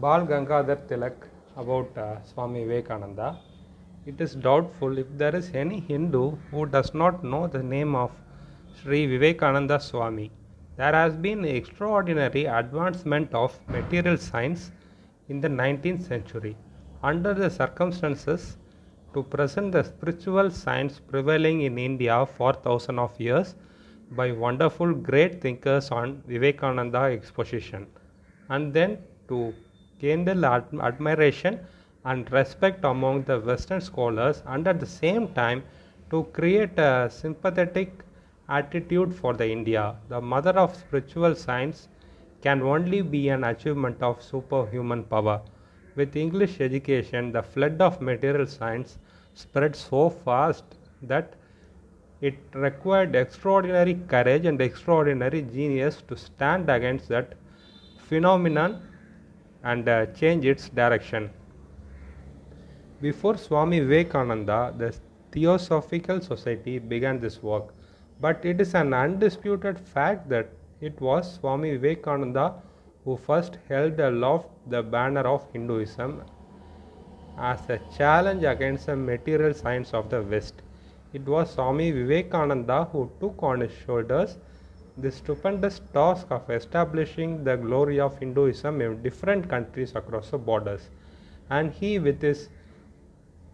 Bal Gangadhar Tilak about uh, Swami Vivekananda. It is doubtful if there is any Hindu who does not know the name of Sri Vivekananda Swami. There has been extraordinary advancement of material science in the 19th century. Under the circumstances, to present the spiritual science prevailing in India for thousands of years by wonderful great thinkers on Vivekananda exposition, and then to gain the admiration and respect among the Western scholars, and at the same time to create a sympathetic attitude for the India, the mother of spiritual science, can only be an achievement of superhuman power. With English education, the flood of material science spread so fast that it required extraordinary courage and extraordinary genius to stand against that phenomenon and uh, change its direction. Before Swami Vivekananda, the Theosophical Society began this work, but it is an undisputed fact that it was Swami Vivekananda who first held aloft the banner of Hinduism as a challenge against the material science of the West. It was Swami Vivekananda who took on his shoulders the stupendous task of establishing the glory of Hinduism in different countries across the borders. And he, with his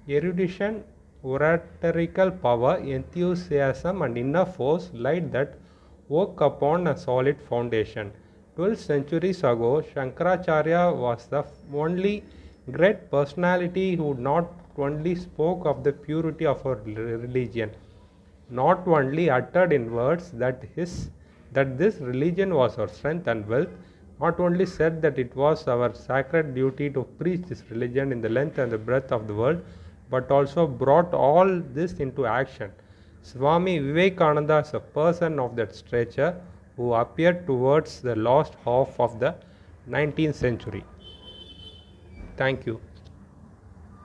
erudition, oratorical power, enthusiasm, and inner force, light that work upon a solid foundation. Twelve centuries ago, Shankaracharya was the only great personality who not only spoke of the purity of our religion, not only uttered in words that his that this religion was our strength and wealth, not only said that it was our sacred duty to preach this religion in the length and the breadth of the world, but also brought all this into action. Swami Vivekananda is a person of that stature who appeared towards the last half of the 19th century. Thank you.